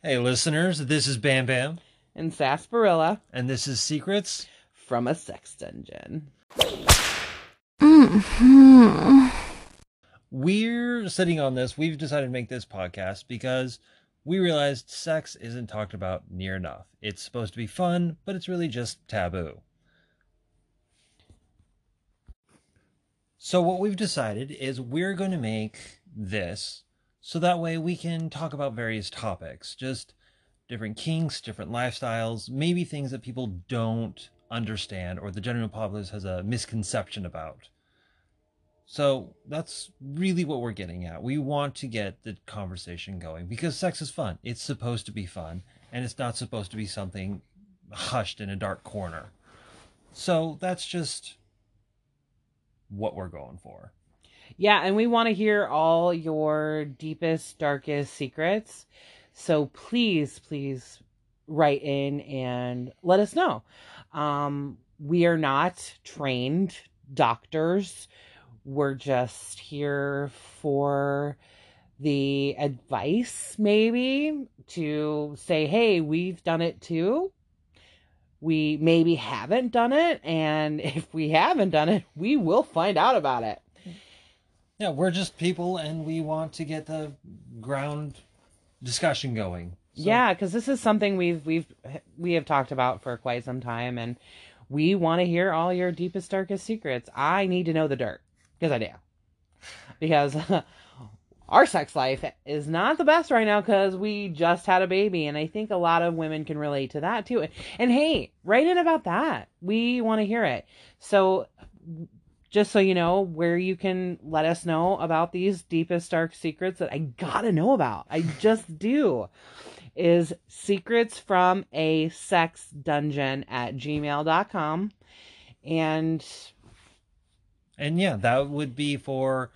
Hey, listeners, this is Bam Bam, and Sasparilla and this is Secrets. from a sex dungeon. Mm-hmm. We're sitting on this. We've decided to make this podcast because we realized sex isn't talked about near enough. It's supposed to be fun, but it's really just taboo. So, what we've decided is we're going to make this so that way we can talk about various topics, just different kinks, different lifestyles, maybe things that people don't understand or the general populace has a misconception about. So that's really what we're getting at. We want to get the conversation going because sex is fun. It's supposed to be fun, and it's not supposed to be something hushed in a dark corner. So that's just what we're going for. Yeah, and we want to hear all your deepest, darkest secrets. So please, please write in and let us know. Um, we are not trained doctors. We're just here for the advice, maybe to say, hey, we've done it too. We maybe haven't done it. And if we haven't done it, we will find out about it. Yeah, we're just people and we want to get the ground discussion going. So- Yeah, because this is something we've we've we have talked about for quite some time, and we want to hear all your deepest, darkest secrets. I need to know the dirt because I do, because our sex life is not the best right now because we just had a baby, and I think a lot of women can relate to that too. And hey, write in about that. We want to hear it. So. Just so you know, where you can let us know about these deepest dark secrets that I gotta know about. I just do is secrets from a sex dungeon at gmail.com and And yeah, that would be for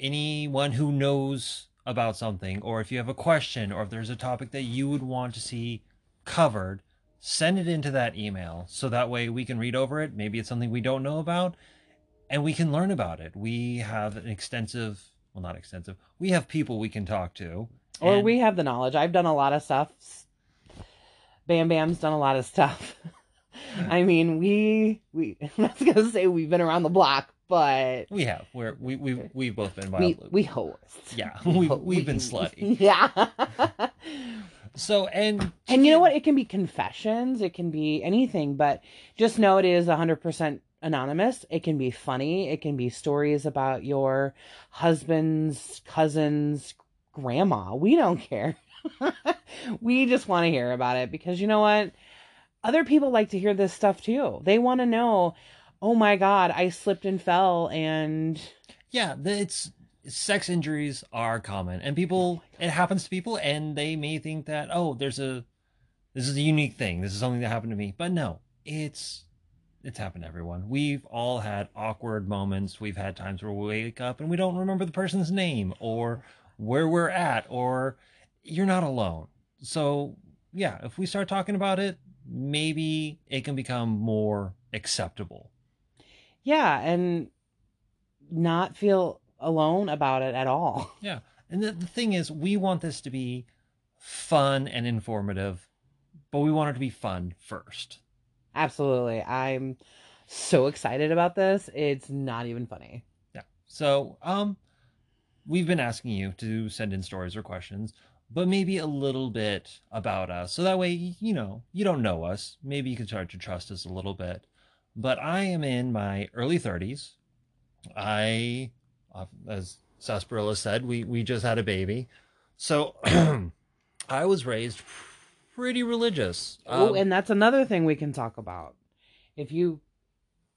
anyone who knows about something, or if you have a question, or if there's a topic that you would want to see covered, send it into that email so that way we can read over it. Maybe it's something we don't know about, and we can learn about it. We have an extensive, well, not extensive, we have people we can talk to. or and- we have the knowledge i've done a lot of stuff bam bam's done a lot of stuff i mean we we i was gonna say we've been around the block but We have. We're, we we we've both been we wild. we hosts yeah, we we've been slutty. yeah So and And you know what? It can be confessions, it can be anything, but just know it is 100% anonymous. It can be funny, it can be stories about your husband's cousin's grandma. We don't care. we just want to hear about it because you know what? Other people like to hear this stuff too. They want to know, oh my God, I slipped and fell and yeah, it's sex injuries are common, and people oh it happens to people, and they may think that oh, there's a this is a unique thing. This is something that happened to me, but no, it's it's happened to everyone. We've all had awkward moments. We've had times where we wake up and we don't remember the person's name or where we're at, or you're not alone. So yeah, if we start talking about it, maybe it can become more acceptable. yeah, and not feel alone about it at all. Yeah. And the, the thing is, we want this to be fun and informative, but we want it to be fun first. Absolutely. I'm so excited about this. It's not even funny. Yeah. So, um, we've been asking you to send in stories or questions, but maybe a little bit about us. So that way, you know, you don't know us. Maybe you can start to trust us a little bit. But I am in my early 30s. I, uh, as Sasparilla said, we, we just had a baby. So I was raised pretty religious. oh, Um, and that's another thing we can talk about. If you,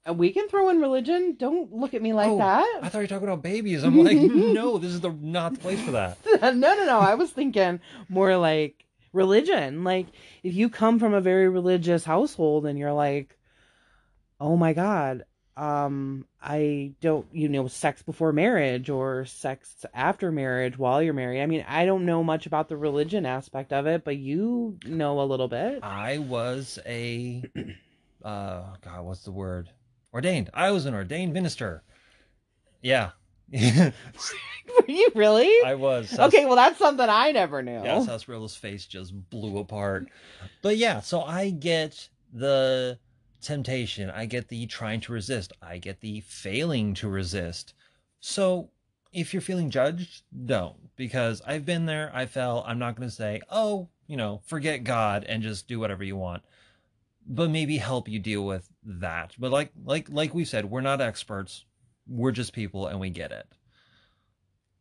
uh, we can throw in religion. Don't look at me like Oh, that. I thought you were talking about babies. I'm like, no, this is the not the place for that. no, no, no. I was thinking more like religion. Like if you come from a very religious household and you're like, oh my God, um, I don't, you know, sex before marriage or sex after marriage while you're married. I mean, I don't know much about the religion aspect of it, but you know a little bit. I was a, uh, God, what's the word? Ordained. I was an ordained minister. Yeah. Were you really? I was. Sas- okay, well that's something I never knew. Yeah, Sasparilla's face just blew apart. But yeah, so I get the temptation. I get the trying to resist. I get the failing to resist. So if you're feeling judged, don't. Because I've been there, I fell. I'm not going to say, oh, you know, forget God and just do whatever you want. But maybe help you deal with that. But like like like we said, we're not experts. We're just people and we get it.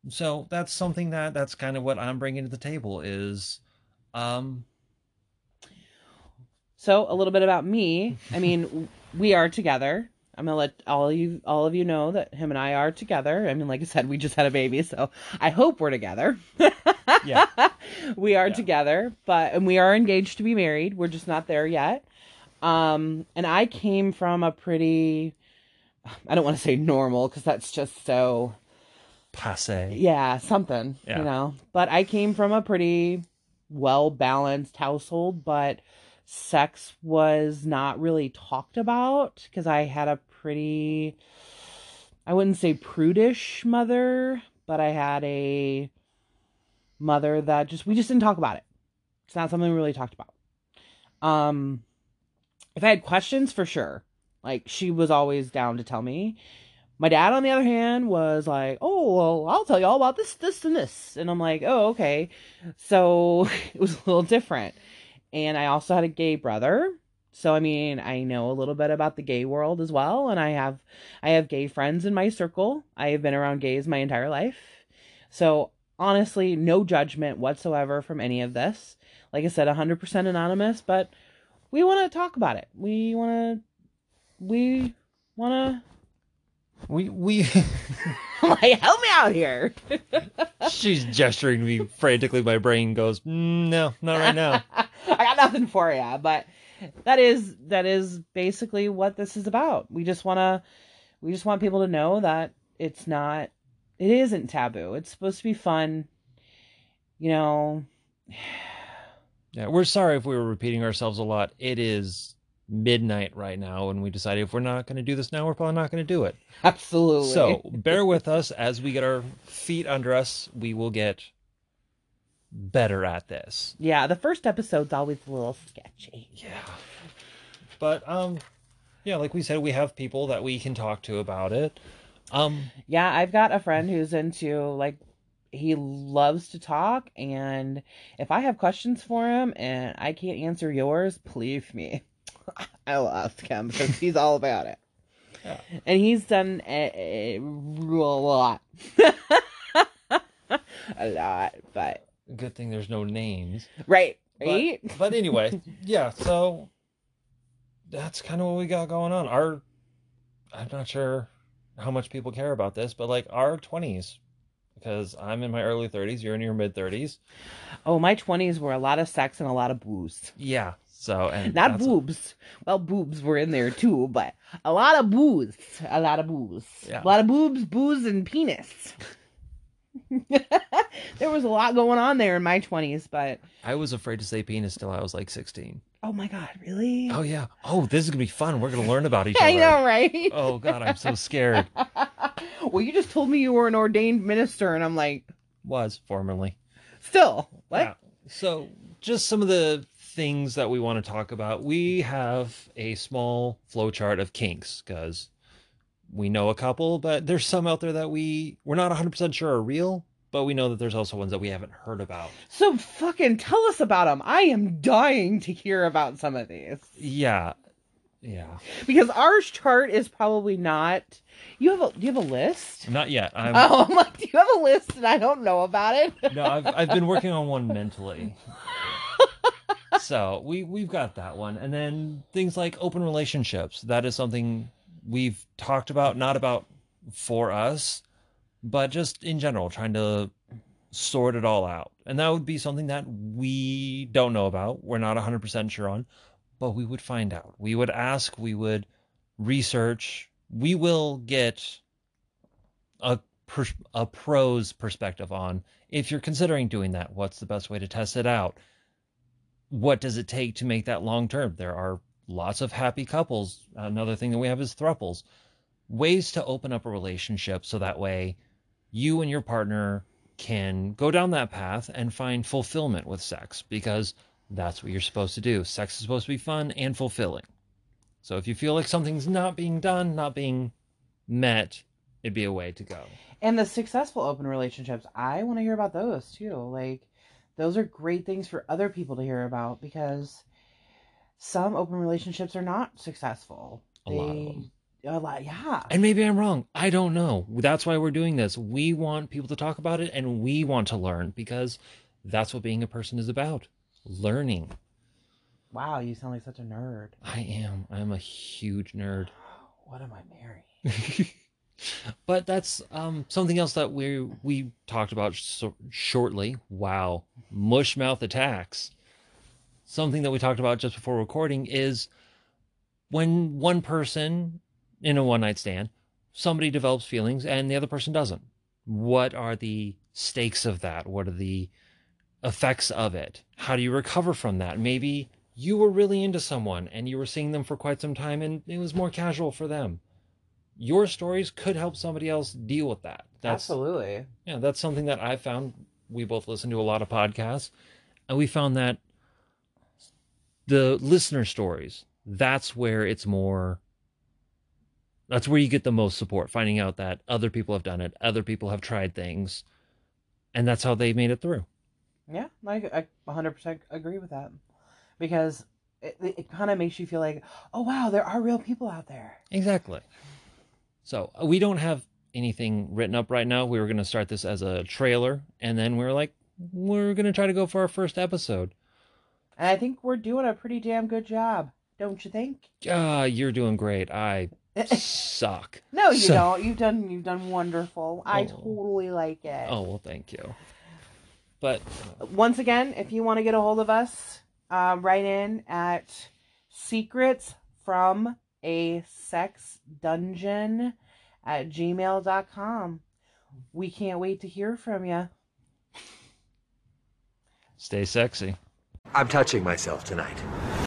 So that's something that that's kind of what I'm bringing to the table is um So a little bit about me. I mean, we are together. I'm gonna let all of you all of you know that him and I are together. I mean, like I said, we just had a baby, so I hope we're together. Yeah. we are Yeah. together, but and we are engaged to be married. We're just not there yet. Um, and I came from a pretty I don't want to say normal because that's just so passe. yeah, something, Yeah. you know. But I came from a pretty well balanced household, but sex was not really talked about because I had a pretty, I wouldn't say prudish mother, but I had a mother that just, we just didn't talk about it. It's not something we really talked about. Um, if I had questions, for sure. Like, she was always down to tell me. My dad, on the other hand, was like, "Oh, well, I'll tell you all about this, this, and this," and I'm like, "Oh, okay." So it was a little different. And I also had a gay brother, so I mean, I know a little bit about the gay world as well, and I have, I have gay friends in my circle. I have been around gays my entire life, so honestly, no judgment whatsoever from any of this. Like I said, 100% anonymous, but we want to talk about it. We want to, we want to We we like, help me out here. she's gesturing to me frantically. My brain goes, mm, no, not right now. I got nothing for you, but that is that is basically what this is about. We just want to we just want people to know that it's not it isn't taboo. It's supposed to be fun. You know, Yeah, we're sorry if we were repeating ourselves a lot. It is midnight right now, and we decided if we're not going to do this now, we're probably not going to do it. absolutely. So bear with us as we get our feet under us. We will get better at this. yeah, the first episode's always a little sketchy. Yeah. But um yeah, like we said, we have people that we can talk to about it. Um Yeah, I've got a friend who's into like he loves to talk and if I have questions for him and I can't answer yours, believe me. I'll ask him because he's all about it. Yeah. And he's done a, a, a lot. a lot, but good thing there's no names. right, But- right? But anyway, yeah, so that's kind of what we got going on. Our I'm not sure how much people care about this, but like our 20s because I'm in my early 30s, you're in your mid 30s. oh, my 20s were a lot of sex and a lot of booze. Yeah. So and Not boobs. Well, boobs were in there too, but a lot of booze. A lot of booze. Yeah. A lot of boobs, booze, and penis. there was a lot going on there in my 20s, but I was afraid to say penis till I was like 16. oh my god, really? Oh yeah. Oh, this is to be fun. We're to learn about each other. I know, right? Oh god, I'm so scared. well, you just told me you were an ordained minister, and I'm like, Was formerly. still, what? Yeah. So, just some of the things that we want to talk about. We have a small flowchart of kinks because we know a couple, but there's some out there that we we're not 100% sure are real, but we know that there's also ones that we haven't heard about. So fucking tell us about them. I am dying to hear about some of these Yeah. Yeah. because our chart is probably not. You have a do you have a list? Not yet. I'm Oh, I'm like, do you have a list and I don't know about it? No, I've I've been working on one mentally. so we we've got that one, and then things like open relationships. That is something we've talked about, not about for us, but just in general, trying to sort it all out. And that would be something that we don't know about. We're not 100% sure on, but we would find out. We would ask, we would research, we will get a a pro's perspective on if you're considering doing that, what's the best way to test it out? What does it take to make that long term? There are lots of happy couples. Another thing that we have is thruples. Ways to open up a relationship so that way you and your partner can go down that path and find fulfillment with sex because that's what you're supposed to do. Sex is supposed to be fun and fulfilling. So if you feel like something's not being done, not being met, it'd be a way to go. And the successful open relationships, I want to hear about those too. Like, those are great things for other people to hear about because some open relationships are not successful. A lot of them. A lot, yeah. And maybe I'm wrong. I don't know. That's why we're doing this. We want people to talk about it and we want to learn because that's what being a person is about learning. Wow, you sound like such a nerd. I am. I'm a huge nerd. What am I marrying? but that's um, something else that we we talked about so- shortly. Wow, mushmouth attacks. Something that we talked about just before recording is when one person in a one night stand, somebody develops feelings and the other person doesn't. What are the stakes of that? What are the effects of it? How do you recover from that? Maybe you were really into someone and you were seeing them for quite some time and it was more casual for them. Your stories could help somebody else deal with that. That's Absolutely. yeah, that's something that I found. We both listen to a lot of podcasts, and we found that the listener stories, that's where it's more, that's where you get the most support, finding out that other people have done it, other people have tried things, and that's how they made it through. Yeah, I, I 100% agree with that. Because it, it kind of makes you feel like, oh, wow, there are real people out there. Exactly. So uh, we don't have anything written up right now. We were going to start this as a trailer, and then we were like, we're going to try to go for our first episode. And I think we're doing a pretty damn good job, don't you think? Ah, you're doing great. I suck. no, you So- don't. You've done you've done wonderful. I Oh. totally like it. Oh well, thank you. But Once again, if you want to get a hold of us, uh, write in at secrets from a sex dungeon at gmail.com. We can't wait to hear from you. stay sexy. I'm touching myself tonight.